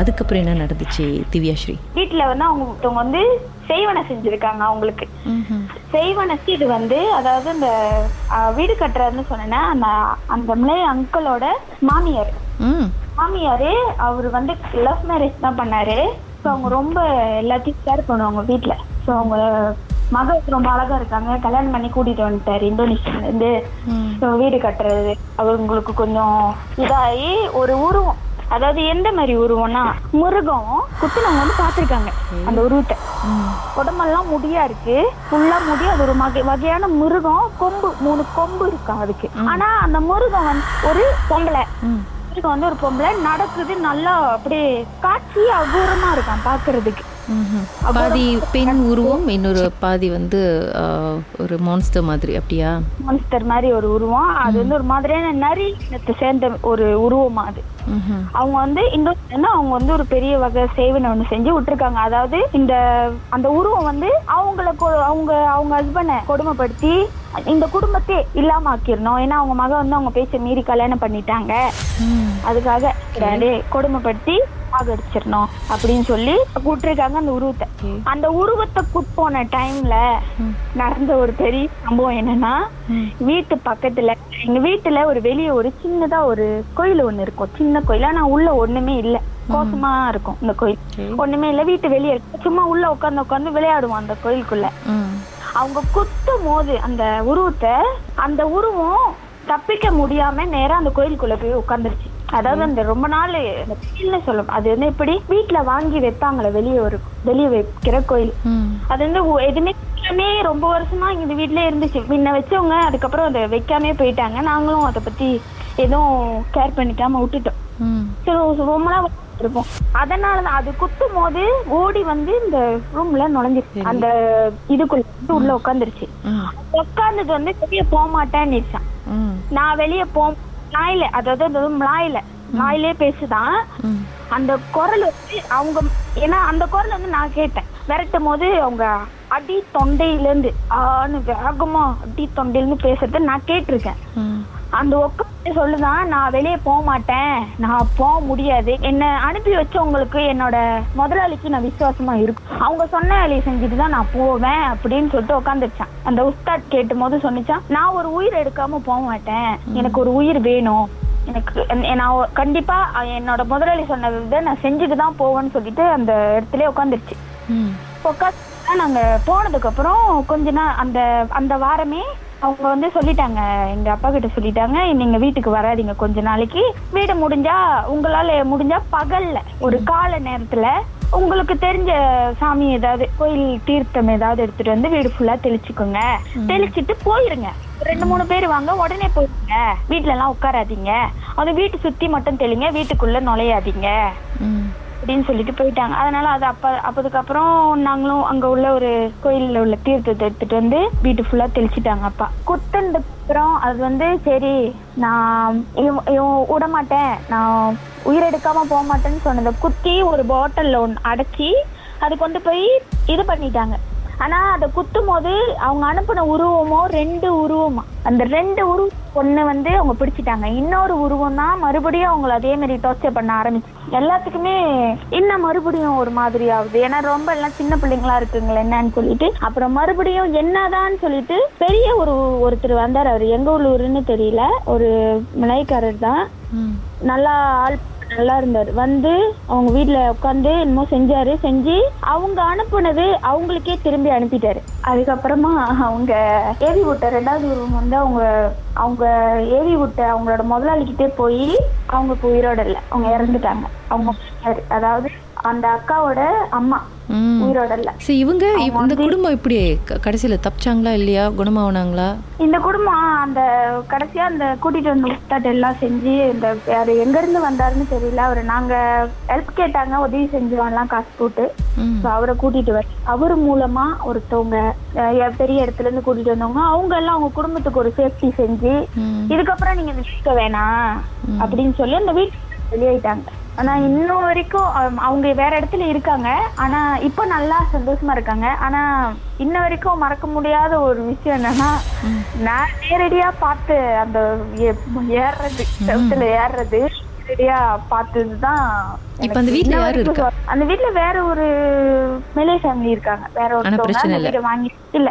அதுக்கப்புறம் என்ன நடந்துச்சு திவ்யாஸ்ரீ வீட்டுல வந்து அவங்க ஒருத்தவங்க வந்து செய்வனை செஞ்சிருக்காங்க அவங்களுக்கு. செய்வனக்கு இது வந்து அதாவது இந்த வீடு கட்டுறாருன்னு சொன்னேன்னா அந்த அந்த மிளை அங்கிளோட மாமியார். மாமியாரு அவர் வந்து லவ் மேரேஜ் தான் பண்ணாரு. ஸோ அவங்க ரொம்ப எல்லாத்தையும் கேர் பண்ணுவாங்க வீட்டில் ஸோ அவங்க மக வந்து ரொம்ப அழகா இருக்காங்க. கல்யாணம் பண்ணி கூட்டிட்டு வந்துட்டாரு இந்தோனேஷியால இருந்து. வீடு கட்டுறது அவங்களுக்கு கொஞ்சம் இதாகி ஒரு உருவம். அதாவது எந்த மாதிரி உருவம்னா மிருகம் குத்துனவங்க வந்து பார்த்துருக்காங்க. அந்த உருவத்தை உடம்பெல்லாம் முடியா இருக்கு. ஃபுல்லா முடி அது ஒரு வகை வகையான மிருகம் கொம்பு மூணு கொம்பு இருக்கா அதுக்கு. ஆனா அந்த மிருகம் வந்து ஒரு பொம்பளை. மிருகம் வந்து ஒரு பொம்பளை. நடக்குது நல்லா அப்படியே காட்சி அகூரமா இருக்கான் பாக்குறதுக்கு. பாதி பெண் உருவம் இன்னொரு பாதி வந்து ஒரு மான்ஸ்டர் மாதிரி அப்படியா? மான்ஸ்டர் மாதிரி ஒரு உருவம். அது வந்து ஒரு மாதிரியான நரி சேர்ந்த ஒரு உருவமா அது. அவங்க வந்து இன்னொரு அவங்க வந்து ஒரு பெரிய வகை சேவனை ஒண்ணு செஞ்சு விட்டுருக்காங்க. அதாவது இந்த அந்த உருவம் வந்து அவங்கள அவங்க அவங்க ஹஸ்பண்டை கொடுமைப்படுத்தி இந்த குடும்பத்தை இல்லாம ஆக்கிடணும் ஏன்னா அவங்க மக வந்து அவங்க பேச்ச மீறி கல்யாணம் பண்ணிட்டாங்க. அதுக்காக கொடுமைப்படுத்தி சாகடிச்சிடணும் அப்படின்னு சொல்லி கூட்டிருக்காங்க அந்த உருவத்தை. அந்த உருவத்தை கூட் போன டைம்ல நடந்த ஒரு பெரிய சம்பவம் என்னன்னா வீட்டு பக்கத்துல எங்க வீட்டுல ஒரு வெளிய ஒரு சின்னதா ஒரு கோயில் ஒண்ணு இருக்கும். சின்ன கோயில். ஆனா உள்ள ஒண்ணுமே இல்ல. கோசமா இருக்கும் இந்த கோயில். ஒண்ணுமே இல்ல. வீட்டு வெளியே இருக்கு. சும்மா உள்ள உட்காந்து உட்காந்து விளையாடுவோம் அந்த கோயிலுக்குள்ள. அவங்க குத்தும் போது அந்த உருவத்தை அந்த உருவம் தப்பிக்க முடியாம நேரா அந்த கோயிலுக்குள்ள போய் உட்காந்துருச்சு அதாவது அந்த ரொம்ப நாள் சொல்லும் அது வந்து எப்படி? வீட்டுல வாங்கி வைப்பாங்களே வெளியே ஒரு வெளியே வைக்கிற கோயில். அது வந்து எதுவுமே வைக்காமே ரொம்ப வருஷமா இந்த வீட்லயே இருந்துச்சு. முன்ன வச்சவங்க அதுக்கப்புறம் அதை வைக்காமே போயிட்டாங்க. நாங்களும் அதை பத்தி எதுவும் கேர் பண்ணிக்காம விட்டுட்டோம். சரி ரொம்ப நாள் இருப்போம். அதனாலதான் அது குத்தும் போது ஓடி வந்து இந்த ரூம்ல நுழைஞ்சிருச்சு. அந்த இதுக்குள்ள உள்ள உட்காந்துருச்சு. உட்கார்ந்தது வந்து வெளியே போக மாட்டேன்னு. நான் வெளியே போ நாயில அதாவது அந்த நாயில வாயிலே பேசுதான் அந்த குரல் வந்து அவங்க ஏன்னா அந்த குரல் வந்து நான் கேட்டேன். விரட்டும் போது அவங்க அடி தொண்டையிலேருந்து ஆனு ஆன்னு வேகமா அடி தொண்டையிலேருந்து பேசுறத நான் கேட்டிருக்கேன். அந்த ஒக்க சொல்லுதான் நான் வெளியே போக மாட்டேன். நான் போக முடியாது. என்ன அனுப்பி வச்சவங்களுக்கு என்னோட முதலாளிக்கு நான் விசுவாசமா இருக்கும் அவங்க சொன்ன வேலையை செஞ்சுட்டு தான் நான் போவேன் அப்படின்னு சொல்லிட்டு உட்காந்துருச்சான் அந்த உஸ்தாத் கேட்டும் போது சொன்னிச்சான் நான் ஒரு உயிர் எடுக்காம போக மாட்டேன். எனக்கு ஒரு உயிர் வேணும். எனக்கு என்- நான் கண்டிப்பா என்னோட முதலாளி சொன்னதை நான் செஞ்சுட்டு தான் போவேன்னு சொல்லிட்டு அந்த இடத்துல உட்காந்துருச்சு. உட்காந்து நாங்க போனதுக்கு அப்புறம் கொஞ்ச நாள் அந்த அந்த வாரமே அவங்க வந்து சொல்லிட்டாங்க எங்க அப்பா கிட்ட சொல்லிட்டாங்க நீங்க வீட்டுக்கு வராதீங்க கொஞ்ச நாளைக்கு. வீடு முடிஞ்சா உங்களால முடிஞ்சா பகல்ல ஒரு கால நேரத்துல உங்களுக்கு தெரிஞ்ச சாமி ஏதாவது கோயில் தீர்த்தம் ஏதாவது எடுத்துட்டு வந்து வீடு ஃபுல்லா தெளிச்சுக்கோங்க. தெளிச்சிட்டு போயிருங்க. ரெண்டு மூணு பேர் வாங்க உடனே போயிருங்க வீட்ல எல்லாம் உட்காராதீங்க. அது வீட்டு சுத்தி மட்டும் தெளிங்க வீட்டுக்குள்ள நுழையாதீங்க. அப்படின்னு சொல்லிட்டு போயிட்டாங்க. அதனால அது அப்ப அப்பதுக்கப்புறம் நாங்களும் அங்க உள்ள ஒரு கோயில்ல உள்ள தீர்த்தத்தை எடுத்துட்டு வந்து வீட்டு ஃபுல்லா தெளிச்சிட்டாங்க அப்பா. குத்தனதுக்கு அப்புறம் அது வந்து சரி நான் விட மாட்டேன் நான் உயிரெடுக்காம போக மாட்டேன்னு சொன்னதை குத்தி ஒரு பாட்டில்ல ஒன்று அடைச்சி அது கொண்டு போய் இது பண்ணிட்டாங்க. ஆனா அதை குத்தும் போது அவங்க அனுப்பின உருவமோ ரெண்டு உருவமா? அந்த ரெண்டு உருவம் ஒண்ணு வந்து அவங்க பிடிச்சிட்டாங்க. இன்னொரு உருவம் தான் மறுபடியும் அவங்கள அதே மாதிரி டார்ச்சர் பண்ண ஆரம்பிச்சு. எல்லாத்துக்குமே இன்னும் மறுபடியும் ஒரு மாதிரி ஆகுது? ஏன்னா ரொம்ப எல்லாம் சின்ன பிள்ளைங்களா இருக்குங்களே என்னன்னு சொல்லிட்டு. அப்புறம் மறுபடியும் என்னதான்னு சொல்லிட்டு பெரிய ஒரு ஒருத்தர் வந்தார் அவர். எங்க உள்ளூருன்னு தெரியல. ஒரு மலைக்காரர் தான். நல்லா ஆள் நல்லா இருந்தார். வந்து அவங்க வீட்டுல உட்காந்து என்னமோ செஞ்சாரு. செஞ்சு அவங்க அனுப்புனது அவங்களுக்கே திரும்பி அனுப்பிட்டாரு. அதுக்கப்புறமா அவங்க ஏவி விட்ட ரெண்டாவது உருவம் வந்து அவங்க அவங்க ஏவி விட்ட அவங்களோட முதலாளிக்கிட்டே போய் அவங்க இப்போ உயிரோட இல்லை. அவங்க இறந்துட்டாங்க. அவங்க அதாவது அந்த அக்காவோட அம்மா இவங்க இவ்- இந்த குடும்பம் இப்படி கடைசியில தப்பிச்சாங்களா இல்லையா? குணமாவனாங்களா? இந்த குடும்பம் அந்த கடைசியா அந்த கூட்டிட்டு வந்த உஸ்தாட் எல்லாம் செஞ்சு இந்த யாரு எங்க இருந்து வந்தாருன்னு தெரியல. அவரு நாங்க ஹெல்ப் கேட்டாங்க உதவி செஞ்சோம்லாம் காசு போட்டு. அவரை கூட்டிட்டு வர அவர் மூலமா ஒருத்தவங்க பெரிய இடத்துல இருந்து கூட்டிட்டு வந்தவங்க அவங்க எல்லாம் அவங்க குடும்பத்துக்கு ஒரு சேஃப்டி செஞ்சு. இதுக்கப்புறம் நீங்க வீட்டுக்கு வேணாம் அப்படின்னு சொல்லி அந்த வீட்டு வெளியாயிட்டாங்க ஆனா இன்னும் வரைக்கும் அவங்க வேற இடத்துல இருக்காங்க. ஆனா இப்போ நல்லா சந்தோஷமா இருக்காங்க. ஆனா இன்ன வரைக்கும் மறக்க முடியாத ஒரு விஷயம் என்னன்னா நான் நேரடியா பார்த்து அந்த ஏ- ஏறுறது செவத்துல ஏறுறது நேரடியா பார்த்ததுதான் இப்ப அந்த வீட்ல யாரு இருக்கா? அந்த வீட்ல வேற ஒரு மெலே ஃபேமிலி இருக்காங்க. வேற ஒருத்தவங்க. வீட்டை வாங்கி இல்ல.